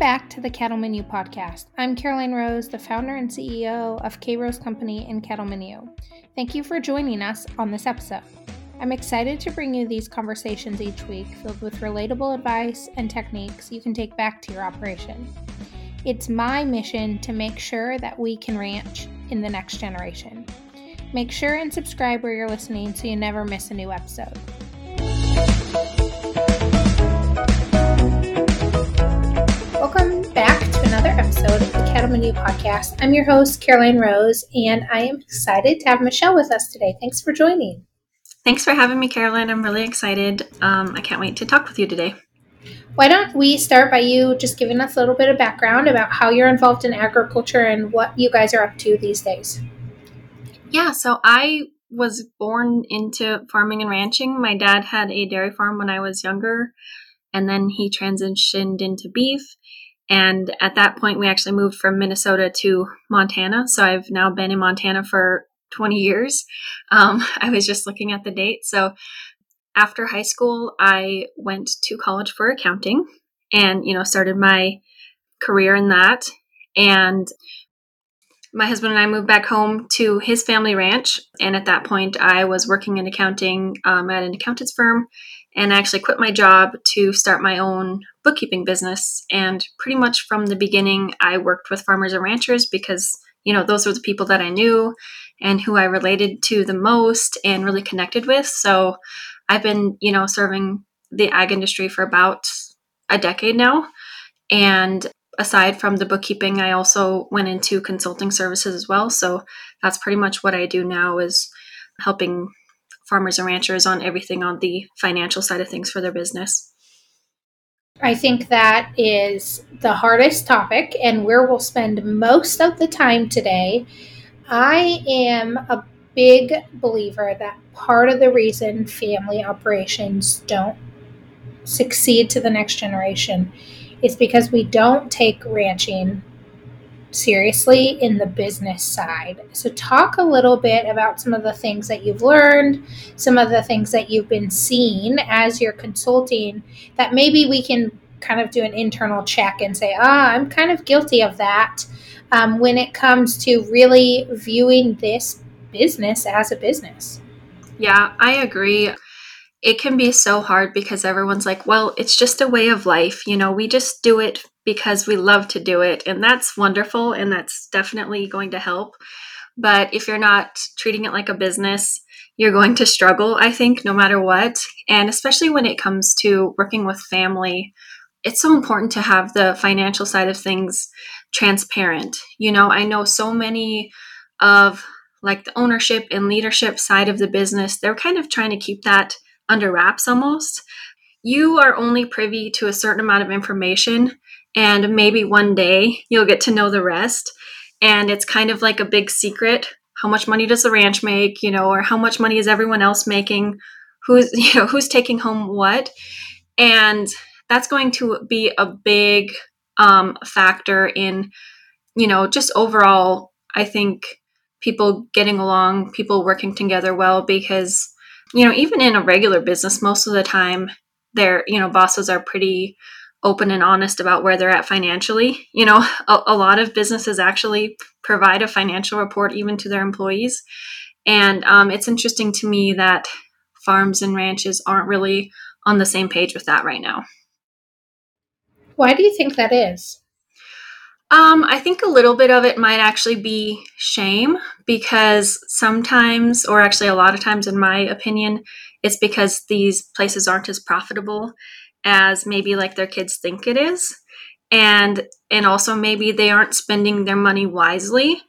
back to the Cattleman U podcast. I'm Karoline Rose, the founder and CEO of KRose Company and Cattleman U. Thank you for joining us on this episode. I'm excited to bring you these conversations each week filled with relatable advice and techniques you can take back to your operation. It's my mission to make sure that we can ranch in the next generation. Make sure and subscribe where you're listening so you never miss a new episode. Welcome back to another episode of the Cattleman podcast. I'm your host, Karoline Rose, and I am excited to have Michelle with us today. Thanks for joining. Thanks for having me, Karoline. I'm really excited. Um, I can't wait to talk with you today. Why don't we start by you just giving us a little bit of background about how you're involved in agriculture and what you guys are up to these days? Yeah, so I was born into farming and ranching. My dad had a dairy farm when I was younger, and then he transitioned into beef. And at that point, we actually moved from Minnesota to Montana. So I've now been in Montana for 20 years. Um, I was just looking at the date. So after high school, I went to college for accounting and, you know, started my career in that. And my husband and I moved back home to his family ranch. And at that point, I was working in accounting um, at an accountant's firm. And I actually quit my job to start my own bookkeeping business. And pretty much from the beginning, I worked with farmers and ranchers because, you know, those were the people that I knew and who I related to the most and really connected with. So I've been, you know, serving the ag industry for about a decade now. And aside from the bookkeeping, I also went into consulting services as well. So that's pretty much what I do now is helping farmers and ranchers on everything on the financial side of things for their business. I think that is the hardest topic and where we'll spend most of the time today. I am a big believer that part of the reason family operations don't succeed to the next generation is because we don't take ranching seriously in the business side. So, talk a little bit about some of the things that you've learned, some of the things that you've been seeing as you're consulting that maybe we can kind of do an internal check and say, ah, I'm kind of guilty of that um, when it comes to really viewing this business as a business. Yeah, I agree it can be so hard because everyone's like, well, it's just a way of life. You know, we just do it because we love to do it. And that's wonderful. And that's definitely going to help. But if you're not treating it like a business, you're going to struggle, I think, no matter what. And especially when it comes to working with family, it's so important to have the financial side of things transparent. You know, I know so many of like the ownership and leadership side of the business, they're kind of trying to keep that under wraps almost. You are only privy to a certain amount of information, and maybe one day you'll get to know the rest. And it's kind of like a big secret. How much money does the ranch make, you know, or how much money is everyone else making? Who's, you know, who's taking home what? And that's going to be a big um, factor in, you know, just overall, I think people getting along, people working together well, because you know, even in a regular business, most of the time, their you know bosses are pretty open and honest about where they're at financially. You know, a, a, lot of businesses actually provide a financial report even to their employees, and um, it's interesting to me that farms and ranches aren't really on the same page with that right now. Why do you think that is? Um, I think a little bit of it might actually be shame because sometimes, or actually a lot of times, in my opinion, it's because these places aren't as profitable as maybe like their kids think it is, and and also maybe they aren't spending their money wisely,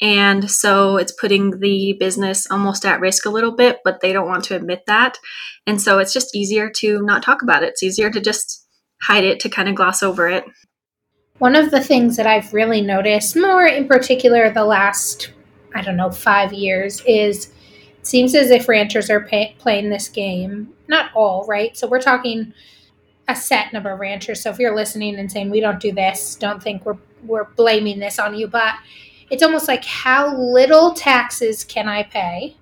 and so it's putting the business almost at risk a little bit, but they don't want to admit that, and so it's just easier to not talk about it. It's easier to just hide it to kind of gloss over it. One of the things that I've really noticed, more in particular the last, I don't know, five years, is seems as if ranchers are pay- playing this game. Not all, right? So we're talking a set number of ranchers. So if you're listening and saying we don't do this, don't think we're we're blaming this on you, but it's almost like how little taxes can I pay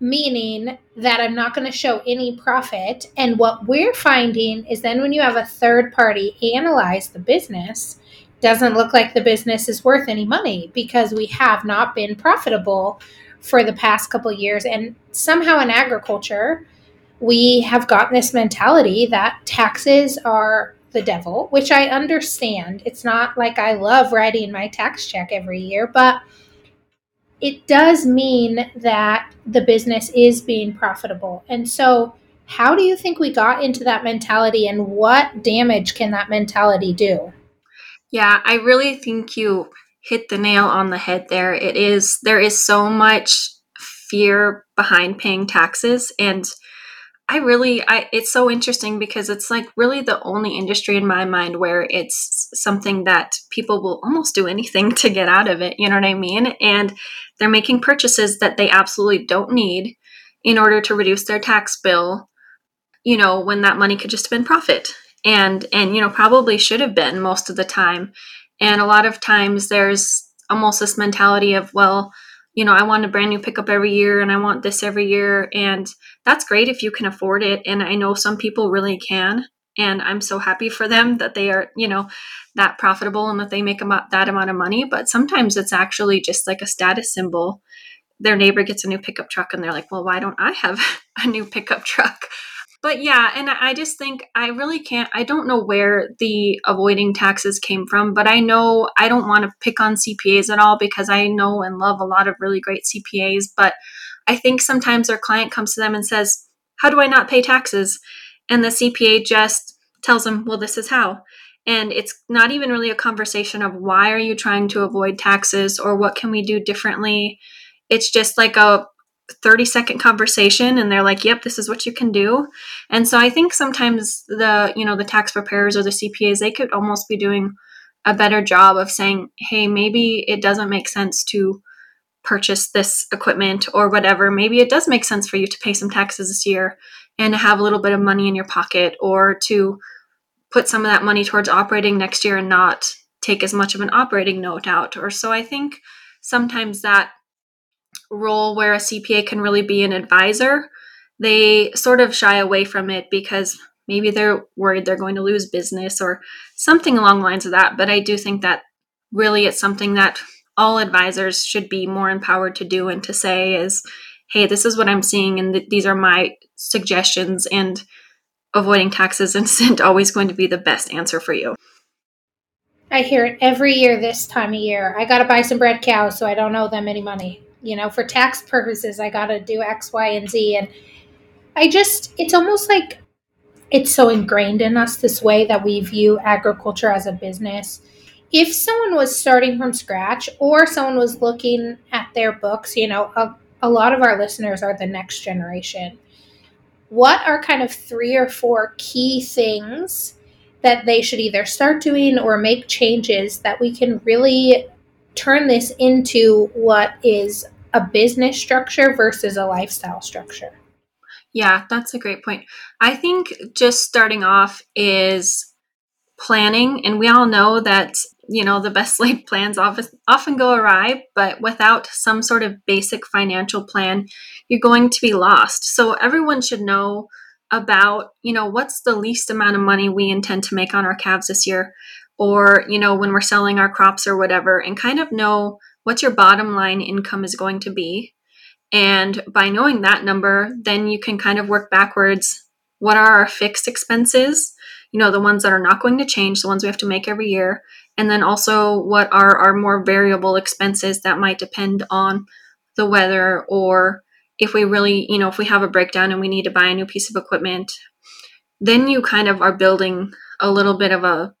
meaning that I'm not going to show any profit. And what we're finding is then when you have a third party analyze the business, doesn't look like the business is worth any money because we have not been profitable for the past couple years and somehow in agriculture we have gotten this mentality that taxes are the devil, which I understand. It's not like I love writing my tax check every year, but it does mean that the business is being profitable. And so, how do you think we got into that mentality and what damage can that mentality do? Yeah, I really think you hit the nail on the head there. It is there is so much fear behind paying taxes and I really I it's so interesting because it's like really the only industry in my mind where it's something that people will almost do anything to get out of it, you know what I mean? And they're making purchases that they absolutely don't need in order to reduce their tax bill, you know, when that money could just have been profit. And and you know, probably should have been most of the time. And a lot of times there's almost this mentality of, well, you know, I want a brand new pickup every year and I want this every year. And that's great if you can afford it. And I know some people really can. And I'm so happy for them that they are, you know, that profitable and that they make that amount of money. But sometimes it's actually just like a status symbol. Their neighbor gets a new pickup truck and they're like, well, why don't I have a new pickup truck? But yeah, and I just think I really can't. I don't know where the avoiding taxes came from, but I know I don't want to pick on CPAs at all because I know and love a lot of really great CPAs. But I think sometimes their client comes to them and says, How do I not pay taxes? And the CPA just tells them, Well, this is how. And it's not even really a conversation of why are you trying to avoid taxes or what can we do differently. It's just like a 30 second conversation and they're like yep this is what you can do. And so i think sometimes the you know the tax preparers or the cpas they could almost be doing a better job of saying hey maybe it doesn't make sense to purchase this equipment or whatever. Maybe it does make sense for you to pay some taxes this year and have a little bit of money in your pocket or to put some of that money towards operating next year and not take as much of an operating note out. Or so i think sometimes that role where a CPA can really be an advisor, they sort of shy away from it because maybe they're worried they're going to lose business or something along the lines of that. But I do think that really it's something that all advisors should be more empowered to do and to say is, hey, this is what I'm seeing and th- these are my suggestions and avoiding taxes isn't always going to be the best answer for you. I hear it every year this time of year. I got to buy some bred cows so I don't owe them any money you know, for tax purposes, I got to do X, Y, and Z. And I just, it's almost like it's so ingrained in us this way that we view agriculture as a business. If someone was starting from scratch or someone was looking at their books, you know, a, a lot of our listeners are the next generation. What are kind of three or four key things that they should either start doing or make changes that we can really turn this into what is a business structure versus a lifestyle structure. Yeah, that's a great point. I think just starting off is planning, and we all know that you know the best laid plans often often go awry, but without some sort of basic financial plan, you're going to be lost. So everyone should know about you know what's the least amount of money we intend to make on our calves this year or you know when we're selling our crops or whatever and kind of know what your bottom line income is going to be. And by knowing that number then you can kind of work backwards. What are our fixed expenses? You know the ones that are not going to change the ones we have to make every year. And then also what are our more variable expenses that might depend on the weather or if we really you know if we have a breakdown and we need to buy a new piece of equipment then you kind of are building a little bit of a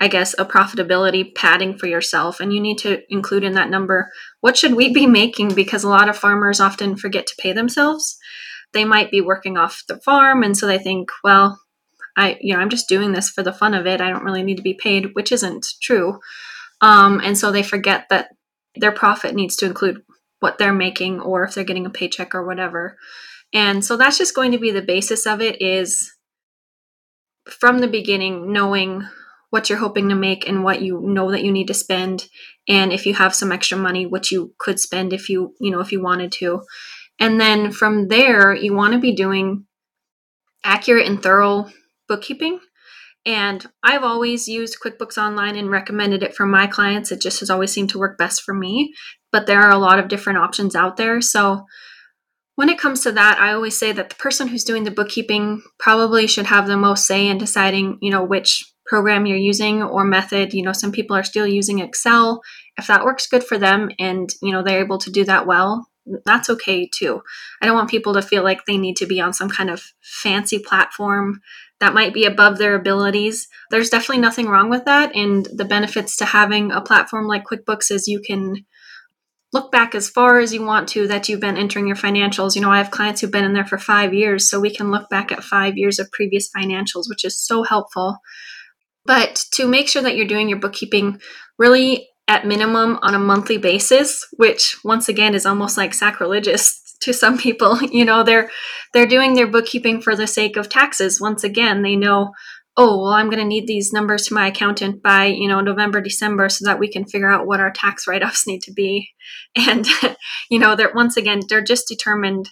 I guess, a profitability padding for yourself. And you need to include in that number what should we be making? Because a lot of farmers often forget to pay themselves. They might be working off the farm. And so they think, well, I, you know, I'm just doing this for the fun of it. I don't really need to be paid, which isn't true. Um, and so they forget that their profit needs to include what they're making or if they're getting a paycheck or whatever. And so that's just going to be the basis of it is from the beginning knowing what you're hoping to make and what you know that you need to spend and if you have some extra money what you could spend if you you know if you wanted to And then from there, you want to be doing accurate and thorough bookkeeping. And I've always used QuickBooks Online and recommended it for my clients. It just has always seemed to work best for me. But there are a lot of different options out there. So when it comes to that, I always say that the person who's doing the bookkeeping probably should have the most say in deciding, you know, which program you're using or method. You know, some people are still using Excel. If that works good for them and, you know, they're able to do that well, that's okay too. I don't want people to feel like they need to be on some kind of fancy platform that might be above their abilities. There's definitely nothing wrong with that. And the benefits to having a platform like QuickBooks is you can look back as far as you want to that you've been entering your financials. You know, I have clients who've been in there for five years, so we can look back at five years of previous financials, which is so helpful. But to make sure that you're doing your bookkeeping really at minimum on a monthly basis, which once again is almost like sacrilegious to some people. You know, they're they're doing their bookkeeping for the sake of taxes. Once again, they know, oh, well, I'm going to need these numbers to my accountant by, you know, November, December so that we can figure out what our tax write-offs need to be. And you know, they're once again, they're just determined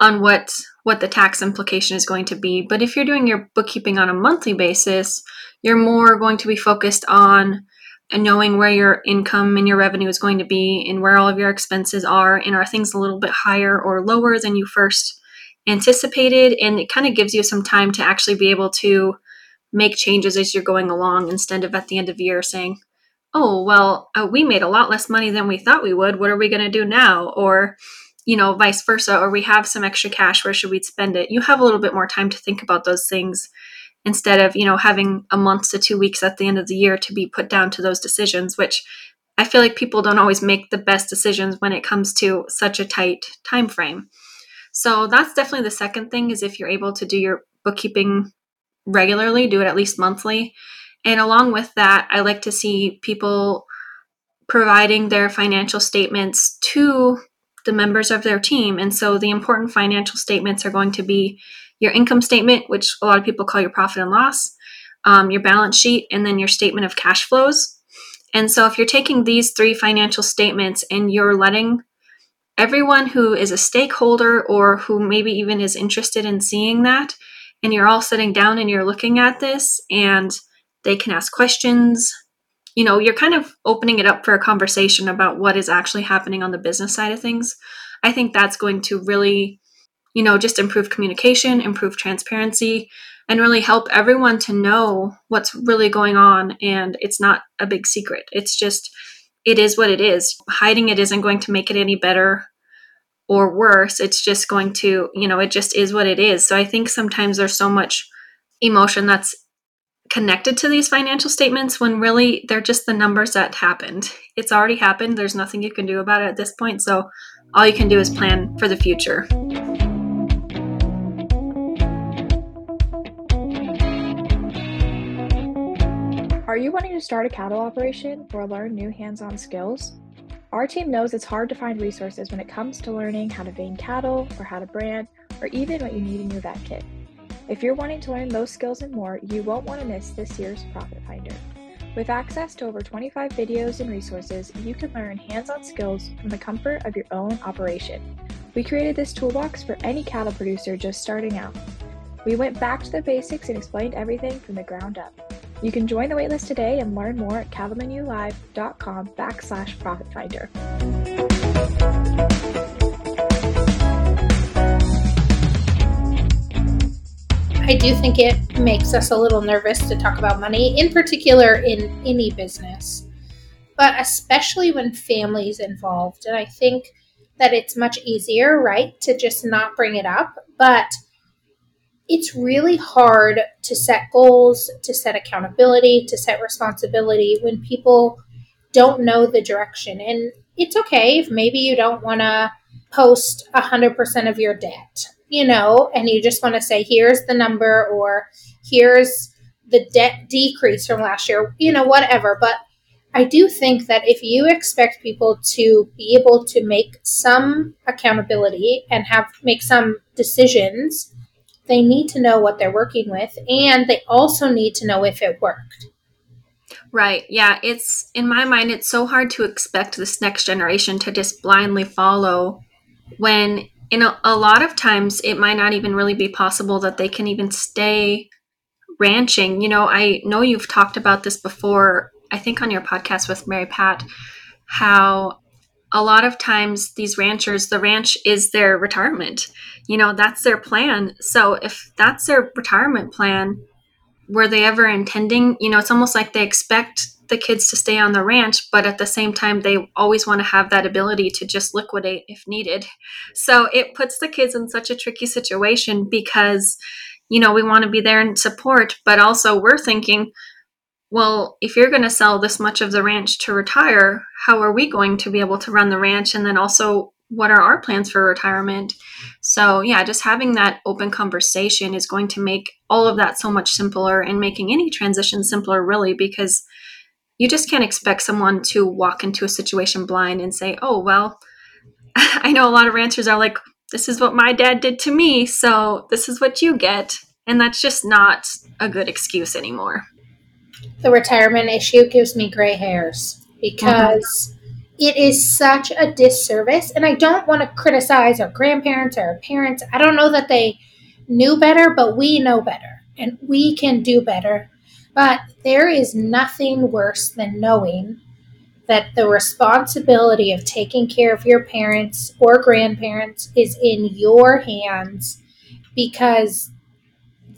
on what what the tax implication is going to be. But if you're doing your bookkeeping on a monthly basis, you're more going to be focused on knowing where your income and your revenue is going to be and where all of your expenses are and are things a little bit higher or lower than you first anticipated? And it kind of gives you some time to actually be able to make changes as you're going along instead of at the end of the year saying oh well uh, we made a lot less money than we thought we would. What are we going to do now? Or you know vice versa or we have some extra cash. Where should we spend it? You have a little bit more time to think about those things instead of you know having a month to two weeks at the end of the year to be put down to those decisions which i feel like people don't always make the best decisions when it comes to such a tight time frame so that's definitely the second thing is if you're able to do your bookkeeping regularly do it at least monthly. And along with that i like to see people providing their financial statements to the members of their team. And so the important financial statements are going to be your income statement, which a lot of people call your profit and loss, um, your balance sheet, and then your statement of cash flows. And so, if you're taking these three financial statements and you're letting everyone who is a stakeholder or who maybe even is interested in seeing that, and you're all sitting down and you're looking at this and they can ask questions, you know, you're kind of opening it up for a conversation about what is actually happening on the business side of things. I think that's going to really you know, just improve communication, improve transparency, and really help everyone to know what's really going on. And it's not a big secret. It's just, it is what it is. Hiding it isn't going to make it any better or worse. It's just going to, you know, it just is what it is. So I think sometimes there's so much emotion that's connected to these financial statements when really they're just the numbers that happened. It's already happened. There's nothing you can do about it at this point. So all you can do is plan for the future. You wanting to start a cattle operation or learn new hands on skills? Our team knows it's hard to find resources when it comes to learning how to vein cattle or how to brand or even what you need in your vet kit. If you're wanting to learn those skills and more, you won't want to miss this year's ProfitFinder. With access to over 25 videos and resources, you can learn hands on skills from the comfort of your own operation. We created this toolbox for any cattle producer just starting out. We went back to the basics and explained everything from the ground up. You can join the waitlist today and learn more at cattlemenulive.com backslash profit finder. I do think it makes us a little nervous to talk about money, in particular in any business, but especially when families involved. And I think that it's much easier, right, to just not bring it up. But it's really hard to set goals, to set accountability, to set responsibility when people don't know the direction. And it's okay if maybe you don't want to post 100% of your debt, you know, and you just want to say, here's the number or here's the debt decrease from last year, you know, whatever. But I do think that if you expect people to be able to make some accountability and have make some decisions they need to know what they're working with and they also need to know if it worked. Right. Yeah. It's in my mind, it's so hard to expect this next generation to just blindly follow when in a, a lot of times it might not even really be possible that they can even stay ranching. You know, I know you've talked about this before, I think on your podcast with Mary Pat, how a lot of times these ranchers, the ranch is their retirement. You know, that's their plan. So if that's their retirement plan, were they ever intending, you know, it's almost like they expect the kids to stay on the ranch, but at the same time, they always want to have that ability to just liquidate if needed. So it puts the kids in such a tricky situation because, you know, we want to be there and support, but also we're thinking, well, if you're going to sell this much of the ranch to retire, how are we going to be able to run the ranch? And then also, what are our plans for retirement? So, yeah, just having that open conversation is going to make all of that so much simpler and making any transition simpler, really, because you just can't expect someone to walk into a situation blind and say, oh, well, I know a lot of ranchers are like, this is what my dad did to me, so this is what you get. And that's just not a good excuse anymore. The retirement issue gives me gray hairs because it is such a disservice. And I don't want to criticize our grandparents or our parents. I don't know that they knew better, but we know better and we can do better but there is nothing worse than knowing that the responsibility of taking care of your parents or grandparents is in your hands because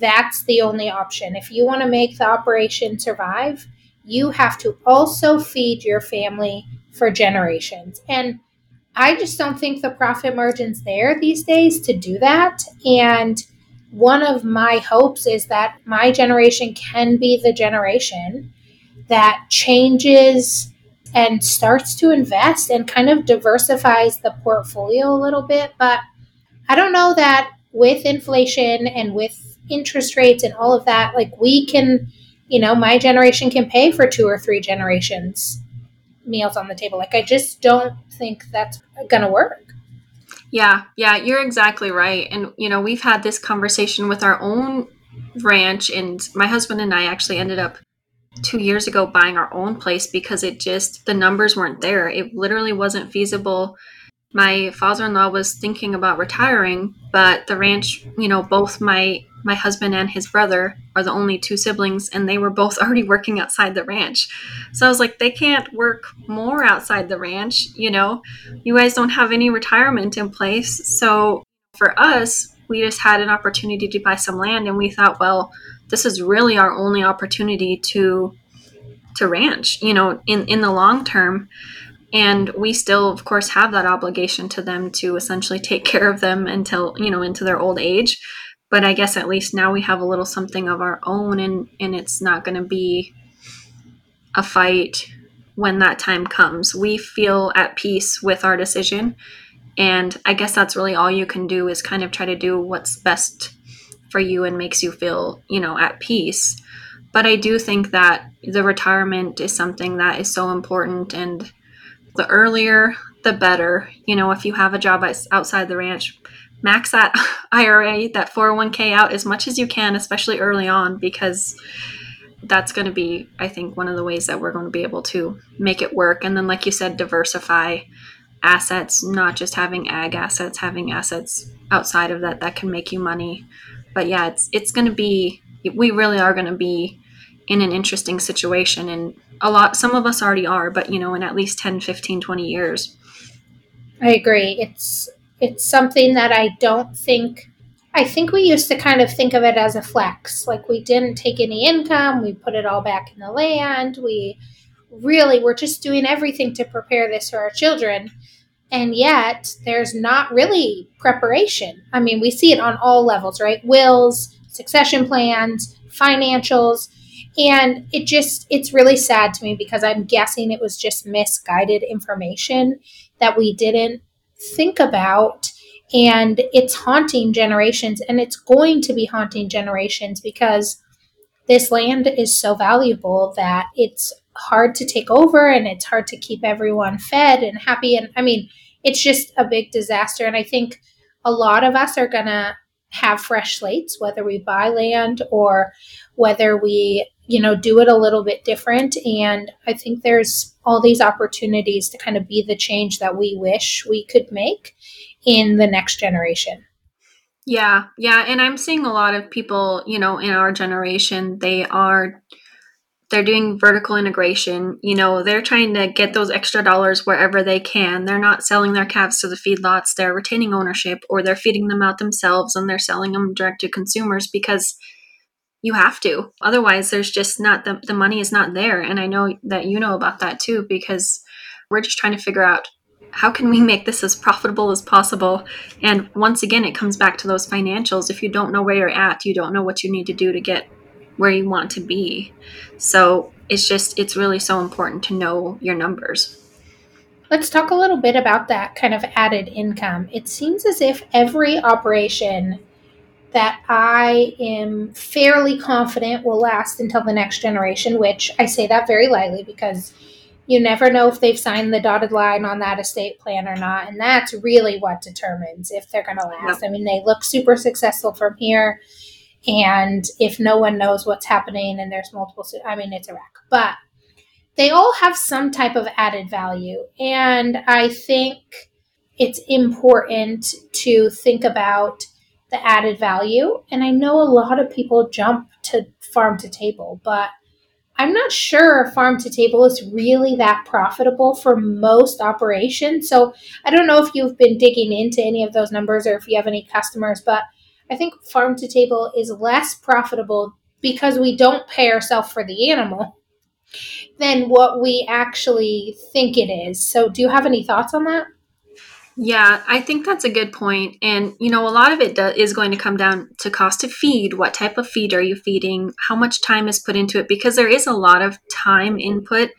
that's the only option. If you want to make the operation survive, you have to also feed your family for generations. And I just don't think the profit margin's there these days to do that. And one of my hopes is that my generation can be the generation that changes and starts to invest and kind of diversifies the portfolio a little bit. But I don't know that with inflation and with interest rates and all of that, like we can, you know, my generation can pay for two or three generations meals on the table. Like I just don't think that's to work. Yeah, yeah, you're exactly right. And, you know, we've had this conversation with our own ranch, and my husband and I actually ended up two years ago buying our own place because it just, the numbers weren't there. It literally wasn't feasible. My father in law was thinking about retiring, but the ranch, you know, both my my husband and his brother are the only two siblings and they were both already working outside the ranch. So i was like they can't work more outside the ranch you know? You guys don't have any retirement in place. So for us we just had an opportunity to buy some land and we thought well this is really our only opportunity to to ranch you know in in the long term and we still of course have that obligation to them to essentially take care of them until you know into their old age but I guess at least now we have a little something of our own and and it's not going to be a fight when that time comes. We feel at peace with our decision and I guess that's really all you can do is kind of try to do what's best for you and makes you feel, you know, at peace. But I do think that the retirement is something that is so important and the earlier the better. You know, if you have a job outside the ranch, max that IRA, that 401k out as much as you can, especially early on, because that's going to be, I think, one of the ways that we're going to be able to make it work. And then, like you said, diversify assets, not just having ag assets, having assets outside of that that can make you money. But yeah, it's it's going to be we really are going to be in an interesting situation and a lot some of us already are, but you know, in at least 10, 15, 20 years. I agree. It's it's something that I don't think I think we used to kind of think of it as a flex. Like we didn't take any income, we put it all back in the land. We really were just doing everything to prepare this for our children. And yet there's not really preparation. I mean, we see it on all levels, right? Wills, succession plans, financials. And it just, it's really sad to me because I'm guessing it was just misguided information that we didn't think about. And it's haunting generations and it's going to be haunting generations because this land is so valuable that it's hard to take over and it's hard to keep everyone fed and happy. And i mean it's just a big disaster. And i think a lot of us are going to have fresh slates whether we buy land or whether we you know do it a little bit different and i think there's all these opportunities to kind of be the change that we wish we could make in the next generation. Yeah, yeah, and I'm seeing a lot of people, you know, in our generation, they are they're doing vertical integration. You know, they're trying to get those extra dollars wherever they can. They're not selling their calves to the feedlots, they're retaining ownership or they're feeding them out themselves and they're selling them direct to consumers because you have to. Otherwise, there's just not the, the money is not there. And I know that you know about that too because we're just trying to figure out how can we make this as profitable as possible? And once again, it comes back to those financials. If you don't know where you're at, you don't know what you need to do to get where you want to be. So it's just, it's really so important to know your numbers. Let's talk a little bit about that kind of added income. It seems as if every operation that I am fairly confident will last until the next generation, which I say that very lightly because you never know if they've signed the dotted line on that estate plan or not. And that's really what determines if they're going to last. I mean, they look super successful from here. And if no one knows what's happening and there's multiple, I mean, it's a wreck. But they all have some type of added value. And I think it's important to think about the added value. And I know a lot of people jump to farm to table, but I'm not sure farm to table is really that profitable for most operations. So I don't know if you've been digging into any of those numbers or if you have any customers, but I think farm to table is less profitable because we don't pay ourselves for the animal than what we actually think it is. So do you have any thoughts on that? Yeah, I think that's a good point. And, you know, a lot of it do- is going to come down to cost of feed. What type of feed are you feeding? How much time is put into it? Because there is a lot of time input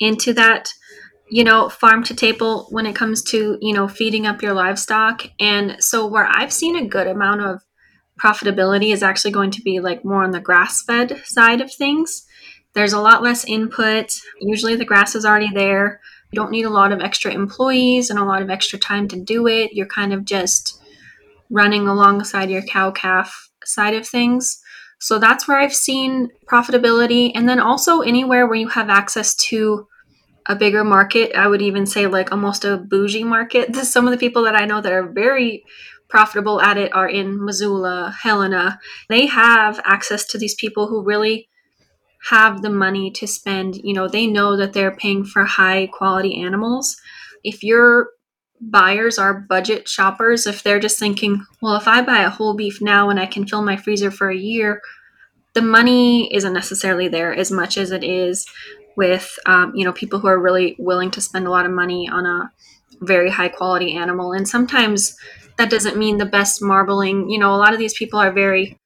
into that, you know, farm to table when it comes to, you know, feeding up your livestock. And so, where I've seen a good amount of profitability is actually going to be like more on the grass fed side of things. There's a lot less input. Usually the grass is already there you don't need a lot of extra employees and a lot of extra time to do it. You're kind of just running alongside your cow calf side of things. So that's where I've seen profitability. And then also anywhere where you have access to a bigger market, I would even say like almost a bougie market. Some of the people that I know that are very profitable at it are in Missoula, Helena. They have access to these people who really have the money to spend, you know, they know that they're paying for high quality animals. If your buyers are budget shoppers, if they're just thinking, well, if I buy a whole beef now and I can fill my freezer for a year, the money isn't necessarily there as much as it is with, um, you know, people who are really willing to spend a lot of money on a very high quality animal. And sometimes that doesn't mean the best marbling. You know, a lot of these people are very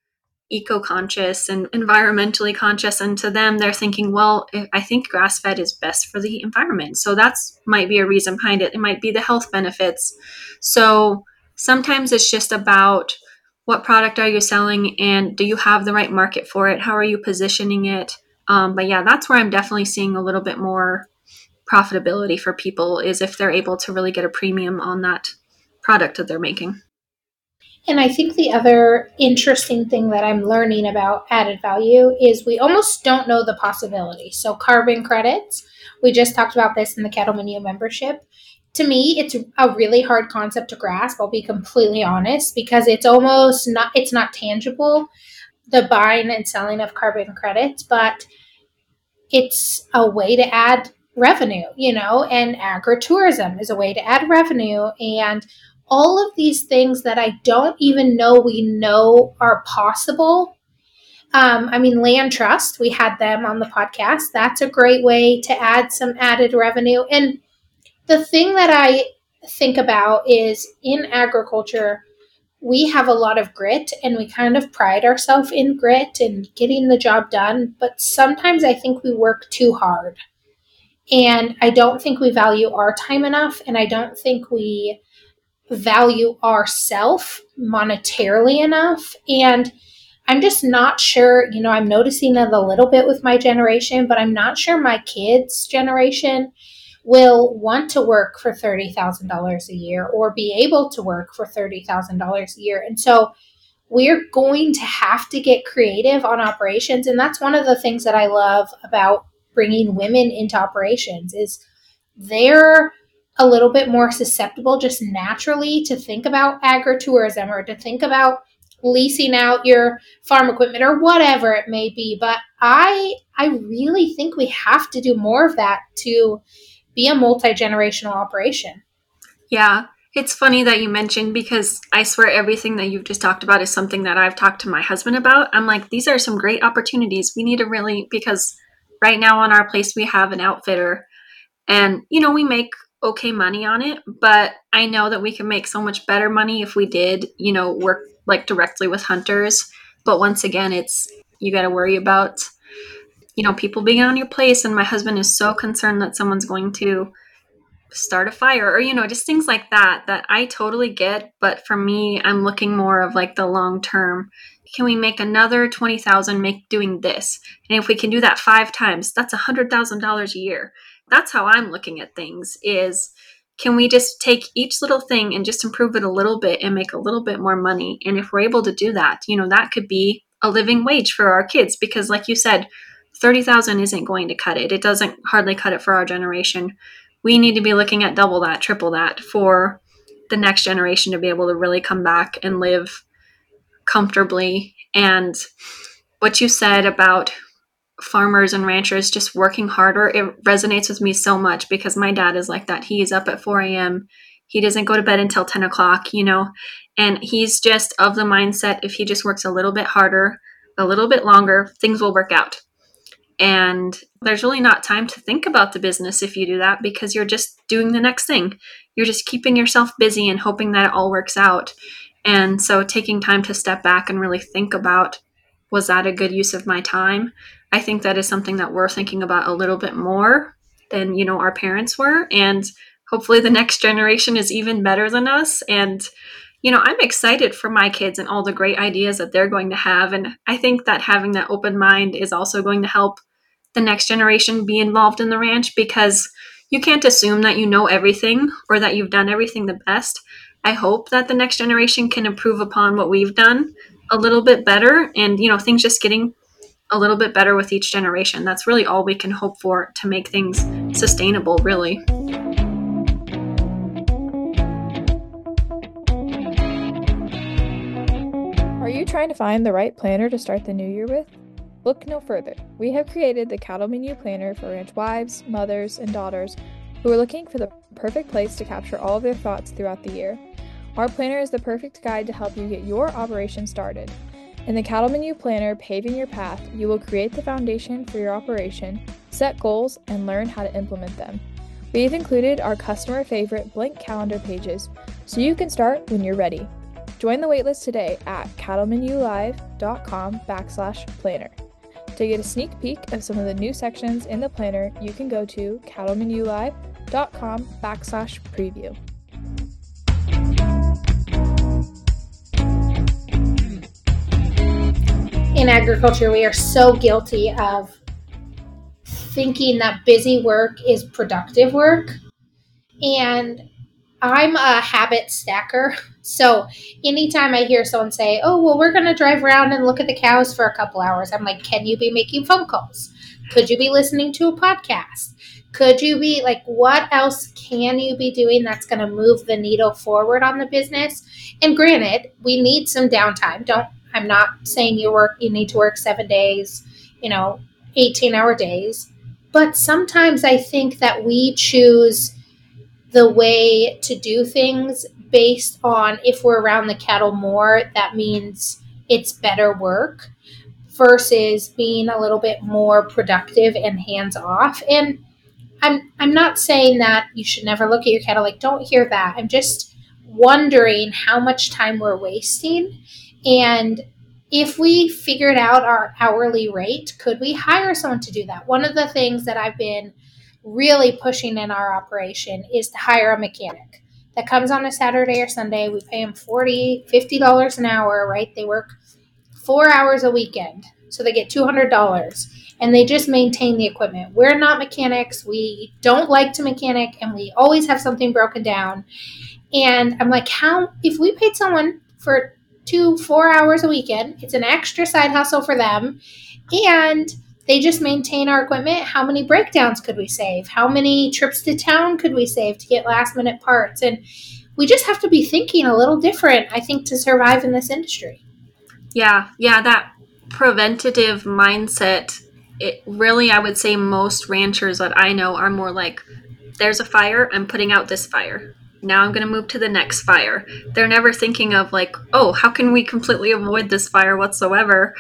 eco conscious and environmentally conscious and to them they're thinking well i think grass fed is best for the environment. So that's might be a reason behind it. It might be the health benefits. So sometimes it's just about what product are you selling and do you have the right market for it? How are you positioning it? Um, but yeah that's where i'm definitely seeing a little bit more profitability for people is if they're able to really get a premium on that product that they're making and I think the other interesting thing that I'm learning about added value is we almost don't know the possibility. So, carbon credits, we just talked about this in the Cattleman U membership. To me, it's a really hard concept to grasp. I'll be completely honest because it's almost not it's not tangible the buying and selling of carbon credits, but it's a way to add revenue, you know, and agritourism is a way to add revenue and all of these things that I don't even know we know are possible. Um, I mean, land trust, we had them on the podcast. That's a great way to add some added revenue. And the thing that I think about is in agriculture, we have a lot of grit and we kind of pride ourselves in grit and getting the job done. But sometimes I think we work too hard. And I don't think we value our time enough. And I don't think we value ourself monetarily enough. And i'm just not sure you know i'm noticing it a little bit with my generation but i'm not sure my kids generation will want to work for $30,000 a year or be able to work for $30,000 a year. And so we're going to have to get creative on operations. And that's one of the things that i love about bringing women into operations is they're a little bit more susceptible just naturally to think about agritourism or to think about leasing out your farm equipment or whatever it may be but i i really think we have to do more of that to be a multi-generational operation yeah it's funny that you mentioned because I swear everything that you've just talked about is something that I've talked to my husband about. I'm like, these are some great opportunities. We need to really, because right now on our place, we have an outfitter and, you know, we make okay money on it, but I know that we can make so much better money if we did, you know, work like directly with hunters. But once again, it's, you got to worry about, you know, people being on your place. And my husband is so concerned that someone's going to, start a fire or you know just things like that that i totally get but for me i'm looking more of like the long term. Can we make another 20000 make doing this? And if we can do that five times that's a $100000 a year. That's how i'm looking at things is can we just take each little thing and just improve it a little bit and make a little bit more money? And if we're able to do that you know that could be a living wage for our kids because like you said 30,000 isn't going to cut it. It doesn't hardly cut it for our generation we need to be looking at double that, triple that for the next generation to be able to really come back and live comfortably. And what you said about farmers and ranchers just working harder, it resonates with me so much because my dad is like that. He's up at 4 a.m. He doesn't go to bed until 10 o'clock, you know, and he's just of the mindset if he just works a little bit harder, a little bit longer, things will work out. And there's really not time to think about the business if you do that because you're just doing the next thing. You're just keeping yourself busy and hoping that it all works out. And so taking time to step back and really think about was that a good use of my time? I think that is something that we're thinking about a little bit more than, you know, our parents were and hopefully the next generation is even better than us and you know, I'm excited for my kids and all the great ideas that they're going to have. And I think that having that open mind is also going to help the next generation be involved in the ranch because you can't assume that you know everything or that you've done everything the best. I hope that the next generation can improve upon what we've done a little bit better and, you know, things just getting a little bit better with each generation. That's really all we can hope for to make things sustainable, really. Are you trying to find the right planner to start the new year with? Look no further. We have created the Cattleman U Planner for ranch wives, mothers, and daughters who are looking for the perfect place to capture all of their thoughts throughout the year. Our planner is the perfect guide to help you get your operation started. In the Cattleman U Planner, Paving Your Path, you will create the foundation for your operation, set goals, and learn how to implement them. We've included our customer favorite blank calendar pages so you can start when you're ready. Join the waitlist today at cattlemenulive.com backslash planner. To get a sneak peek of some of the new sections in the planner, you can go to cattlemenulive.com backslash preview. In agriculture, we are so guilty of thinking that busy work is productive work. And I'm a habit stacker. So anytime I hear someone say, oh, well, we're going to drive around and look at the cows for a couple hours, I'm like, can you be making phone calls? Could you be listening to a podcast? Could you be like, what else can you be doing that's going to move the needle forward on the business? And granted, we need some downtime. Don't, I'm not saying you work, you need to work seven days, you know, 18 hour days. But sometimes I think that we choose the way to do things based on if we're around the cattle more, that means it's better work versus being a little bit more productive and hands off. And I'm I'm not saying that you should never look at your cattle like don't hear that. I'm just wondering how much time we're wasting and if we figured out our hourly rate, could we hire someone to do that? One of the things that I've been really pushing in our operation is to hire a mechanic that comes on a Saturday or Sunday. We pay them 40 $50 an hour, right? They work four hours a weekend. So they get $200 and they just maintain the equipment. We're not mechanics. We don't like to mechanic and we always have something broken down. And I'm like, how, if we paid someone for two, four hours a weekend, it's an extra side hustle for them. And they just maintain our equipment. How many breakdowns could we save? How many trips to town could we save to get last minute parts? And we just have to be thinking a little different, I think, to survive in this industry. Yeah, yeah, that preventative mindset. It really, I would say, most ranchers that I know are more like, there's a fire, I'm putting out this fire. Now I'm going to move to the next fire. They're never thinking of, like, oh, how can we completely avoid this fire whatsoever?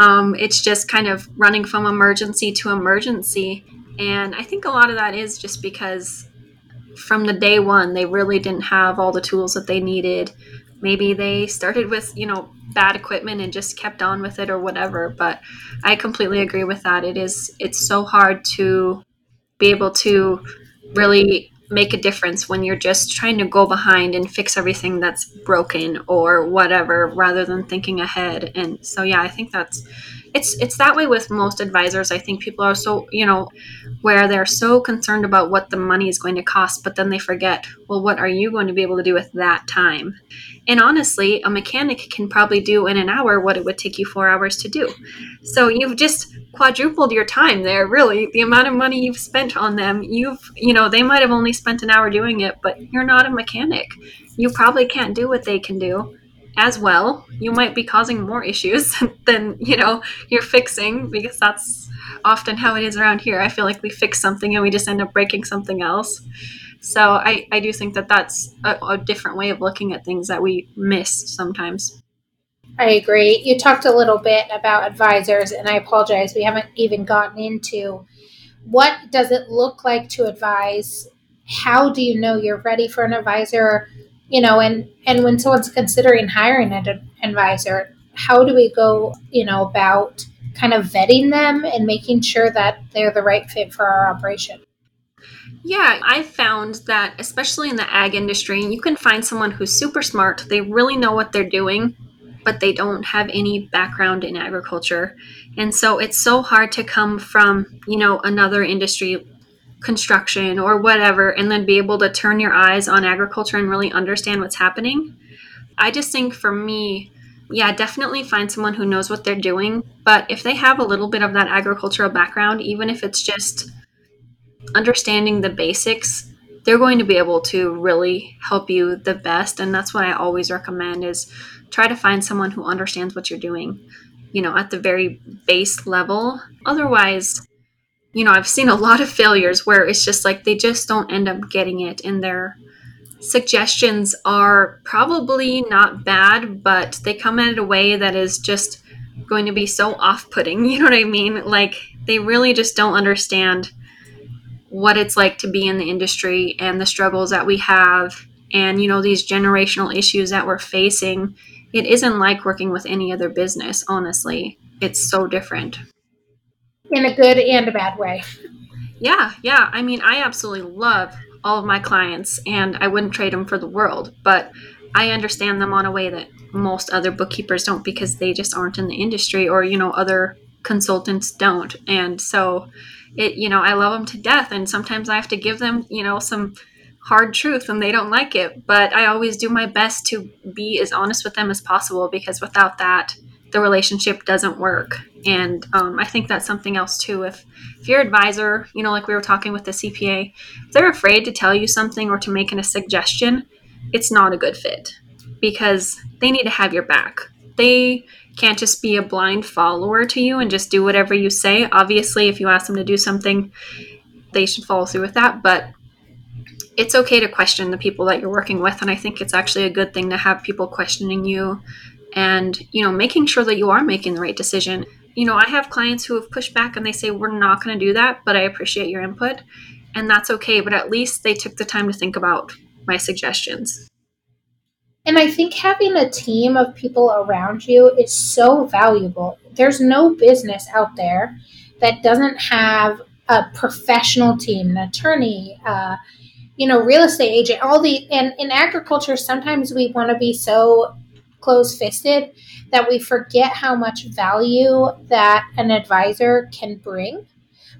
Um, it's just kind of running from emergency to emergency. And I think a lot of that is just because from the day one, they really didn't have all the tools that they needed. Maybe they started with, you know, bad equipment and just kept on with it or whatever. But I completely agree with that. It is, it's so hard to be able to really make a difference when you're just trying to go behind and fix everything that's broken or whatever rather than thinking ahead. And so yeah i think that's it's it's that way with most advisors. I think people are so you know where they're so concerned about what the money is going to cost but then they forget well what are you going to be able to do with that time? And honestly a mechanic can probably do in an hour what it would take you four hours to do. So you've just quadrupled your time there really. The amount of money you've spent on them you've you know they might have only spent an hour doing it but you're not a mechanic. You probably can't do what they can do as well you might be causing more issues than you know you're fixing because that's often how it is around here i feel like we fix something and we just end up breaking something else so i, I do think that that's a, a different way of looking at things that we miss sometimes I agree. You talked a little bit about advisors, and I apologize, we haven't even gotten into what does it look like to advise? How do you know you're ready for an advisor? You know, and and when someone's considering hiring an advisor, how do we go, you know, about kind of vetting them and making sure that they're the right fit for our operation? Yeah, I found that especially in the ag industry, you can find someone who's super smart. They really know what they're doing but they don't have any background in agriculture. And so it's so hard to come from, you know, another industry, construction or whatever, and then be able to turn your eyes on agriculture and really understand what's happening. I just think for me, yeah, definitely find someone who knows what they're doing. But if they have a little bit of that agricultural background, even if it's just understanding the basics, they're going to be able to really help you the best. And that's what I always recommend is try to find someone who understands what you're doing, you know, at the very base level. Otherwise, you know, I've seen a lot of failures where it's just like they just don't end up getting it and their suggestions are probably not bad, but they come in a way that is just going to be so off-putting, you know what I mean? Like they really just don't understand what it's like to be in the industry and the struggles that we have and you know these generational issues that we're facing it isn't like working with any other business, honestly. It's so different. In a good and a bad way. Yeah, yeah. I mean, I absolutely love all of my clients and I wouldn't trade them for the world, but I understand them on a way that most other bookkeepers don't because they just aren't in the industry or, you know, other consultants don't. And so it, you know, I love them to death and sometimes I have to give them, you know, some hard truth and they don't like it. But I always do my best to be as honest with them as possible because without that, the relationship doesn't work. And um, I think that's something else too. If if your advisor, you know, like we were talking with the CPA, if they're afraid to tell you something or to make a suggestion, it's not a good fit because they need to have your back. They can't just be a blind follower to you and just do whatever you say. Obviously, if you ask them to do something, they should follow through with that. But it's okay to question the people that you're working with and i think it's actually a good thing to have people questioning you and you know making sure that you are making the right decision. You know i have clients who have pushed back and they say we're not going to do that but i appreciate your input and that's okay but at least they took the time to think about my suggestions. And i think having a team of people around you is so valuable. There's no business out there that doesn't have a professional team an attorney uh, you know, real estate agent, all the, and in agriculture, sometimes we want to be so close fisted that we forget how much value that an advisor can bring.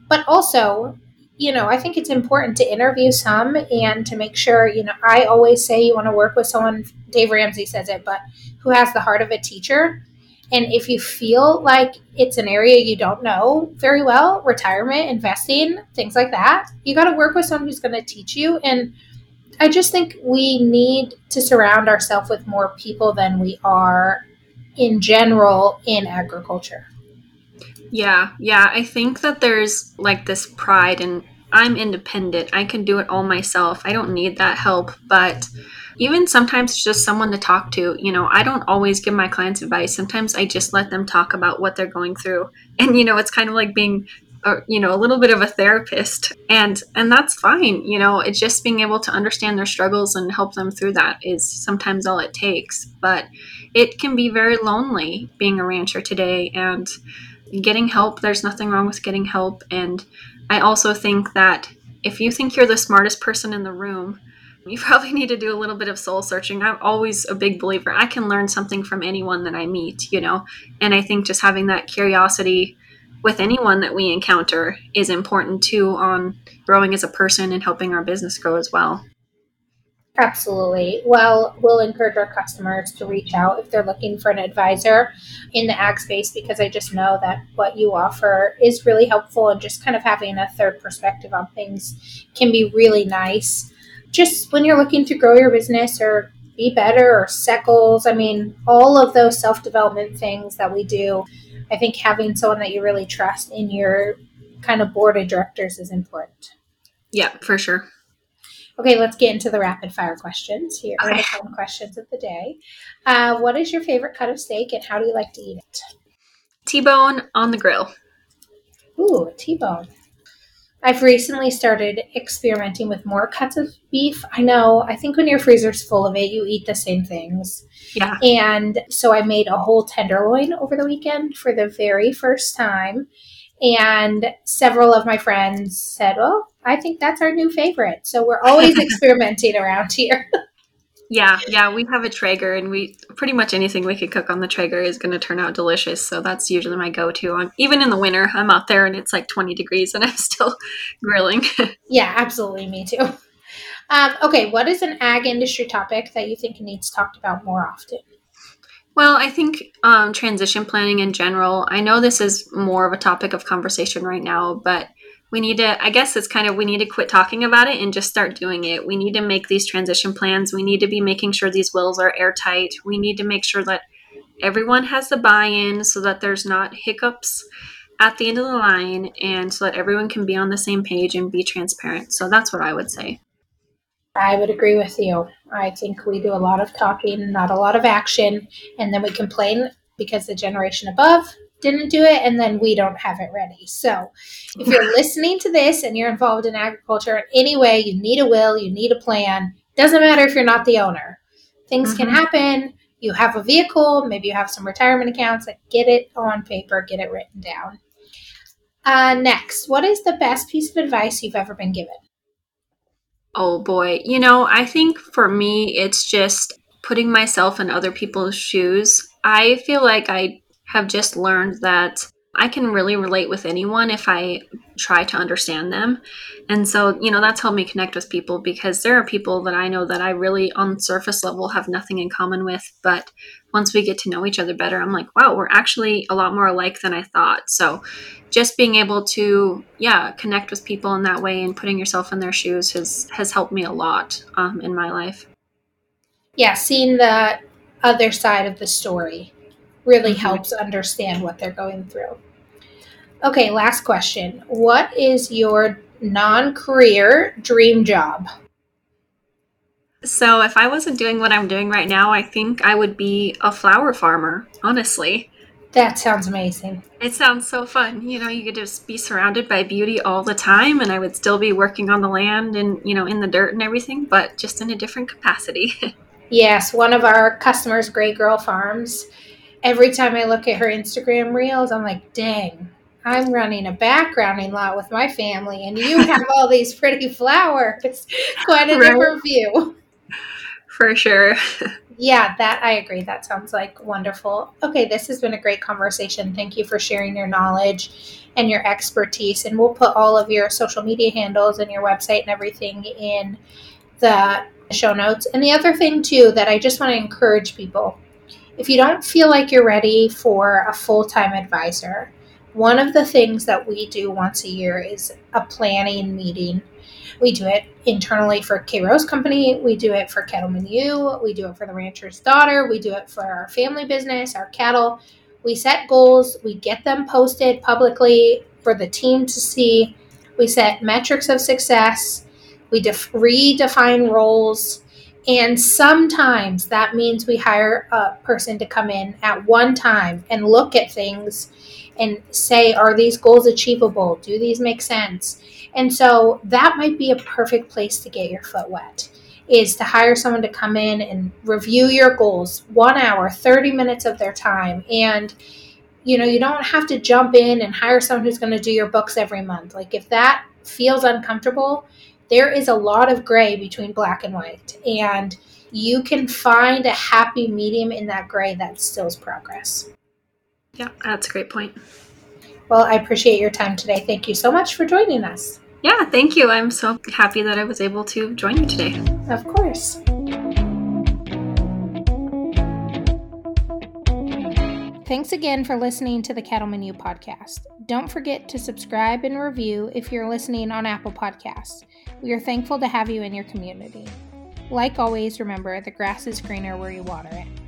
But also, you know, I think it's important to interview some and to make sure, you know, I always say you want to work with someone, Dave Ramsey says it, but who has the heart of a teacher. And if you feel like it's an area you don't know very well, retirement, investing, things like that, you got to work with someone who's going to teach you. And I just think we need to surround ourselves with more people than we are in general in agriculture. Yeah, yeah. I think that there's like this pride and I'm independent. I can do it all myself. I don't need that help. But even sometimes just someone to talk to, you know, I don't always give my clients advice. Sometimes I just let them talk about what they're going through. And, you know, it's kind of like being a, you know a little bit of a therapist and and that's fine you know it's just being able to understand their struggles and help them through that is sometimes all it takes but it can be very lonely being a rancher today and getting help there's nothing wrong with getting help and I also think that if you think you're the smartest person in the room, you probably need to do a little bit of soul searching. I'm always a big believer. I can learn something from anyone that I meet, you know? And I think just having that curiosity with anyone that we encounter is important too on growing as a person and helping our business grow as well. Absolutely. Well, we'll encourage our customers to reach out if they're looking for an advisor in the ag space because I just know that what you offer is really helpful and just kind of having a third perspective on things can be really nice. Just when you're looking to grow your business or be better or set goals, I mean, all of those self development things that we do, I think having someone that you really trust in your kind of board of directors is important. Yeah, for sure. Okay, let's get into the rapid fire questions. Here are the fun questions of the day. Uh, what is your favorite cut of steak and how do you like to eat it? T bone on the grill. Ooh, T bone. I've recently started experimenting with more cuts of beef. I know, I think when your freezer's full of it, you eat the same things. Yeah. And so I made a whole tenderloin over the weekend for the very first time. And several of my friends said, Well, I think that's our new favorite. So we're always experimenting around here. Yeah, yeah, we have a Traeger, and we pretty much anything we could cook on the Traeger is going to turn out delicious. So that's usually my go-to. even in the winter, I'm out there and it's like 20 degrees, and I'm still grilling. yeah, absolutely, me too. Um, okay, what is an ag industry topic that you think needs talked about more often? Well, I think um, transition planning in general, I know this is more of a topic of conversation right now, but we need to, I guess it's kind of, we need to quit talking about it and just start doing it. We need to make these transition plans. We need to be making sure these wills are airtight. We need to make sure that everyone has the buy in so that there's not hiccups at the end of the line and so that everyone can be on the same page and be transparent. So that's what I would say. I would agree with you. I think we do a lot of talking, not a lot of action, and then we complain because the generation above didn't do it and then we don't have it ready. So, if you're listening to this and you're involved in agriculture in any way, you need a will, you need a plan. Doesn't matter if you're not the owner. Things mm-hmm. can happen. You have a vehicle, maybe you have some retirement accounts. Like get it on paper, get it written down. Uh, next, what is the best piece of advice you've ever been given? Oh boy. You know, I think for me, it's just putting myself in other people's shoes. I feel like I have just learned that I can really relate with anyone if I try to understand them. And so, you know, that's helped me connect with people because there are people that I know that I really, on surface level, have nothing in common with. But once we get to know each other better, I'm like, wow, we're actually a lot more alike than I thought. So just being able to, yeah, connect with people in that way and putting yourself in their shoes has, has helped me a lot um, in my life. Yeah, seeing the other side of the story really mm-hmm. helps understand what they're going through. Okay, last question. What is your non career dream job? So, if I wasn't doing what I'm doing right now, I think I would be a flower farmer, honestly. That sounds amazing. It sounds so fun. You know, you could just be surrounded by beauty all the time, and I would still be working on the land and, you know, in the dirt and everything, but just in a different capacity. yes, one of our customers, Gray Girl Farms, every time I look at her Instagram reels, I'm like, dang, I'm running a backgrounding lot with my family, and you have all these pretty flowers. Quite a right. different view. For sure. yeah, that I agree. That sounds like wonderful. Okay, this has been a great conversation. Thank you for sharing your knowledge and your expertise. And we'll put all of your social media handles and your website and everything in the show notes. And the other thing, too, that I just want to encourage people if you don't feel like you're ready for a full time advisor, one of the things that we do once a year is a planning meeting. We do it internally for KRose Company. We do it for Cattleman U. We do it for the Rancher's Daughter. We do it for our family business, our cattle. We set goals. We get them posted publicly for the team to see. We set metrics of success. We def- redefine roles. And sometimes that means we hire a person to come in at one time and look at things and say, are these goals achievable? Do these make sense? And so that might be a perfect place to get your foot wet is to hire someone to come in and review your goals one hour 30 minutes of their time and you know you don't have to jump in and hire someone who's going to do your books every month like if that feels uncomfortable there is a lot of gray between black and white and you can find a happy medium in that gray that stills progress yeah, that's a great point. Well, I appreciate your time today. Thank you so much for joining us. Yeah, thank you. I'm so happy that I was able to join you today. Of course. Thanks again for listening to the Cattleman U podcast. Don't forget to subscribe and review if you're listening on Apple Podcasts. We are thankful to have you in your community. Like always, remember the grass is greener where you water it.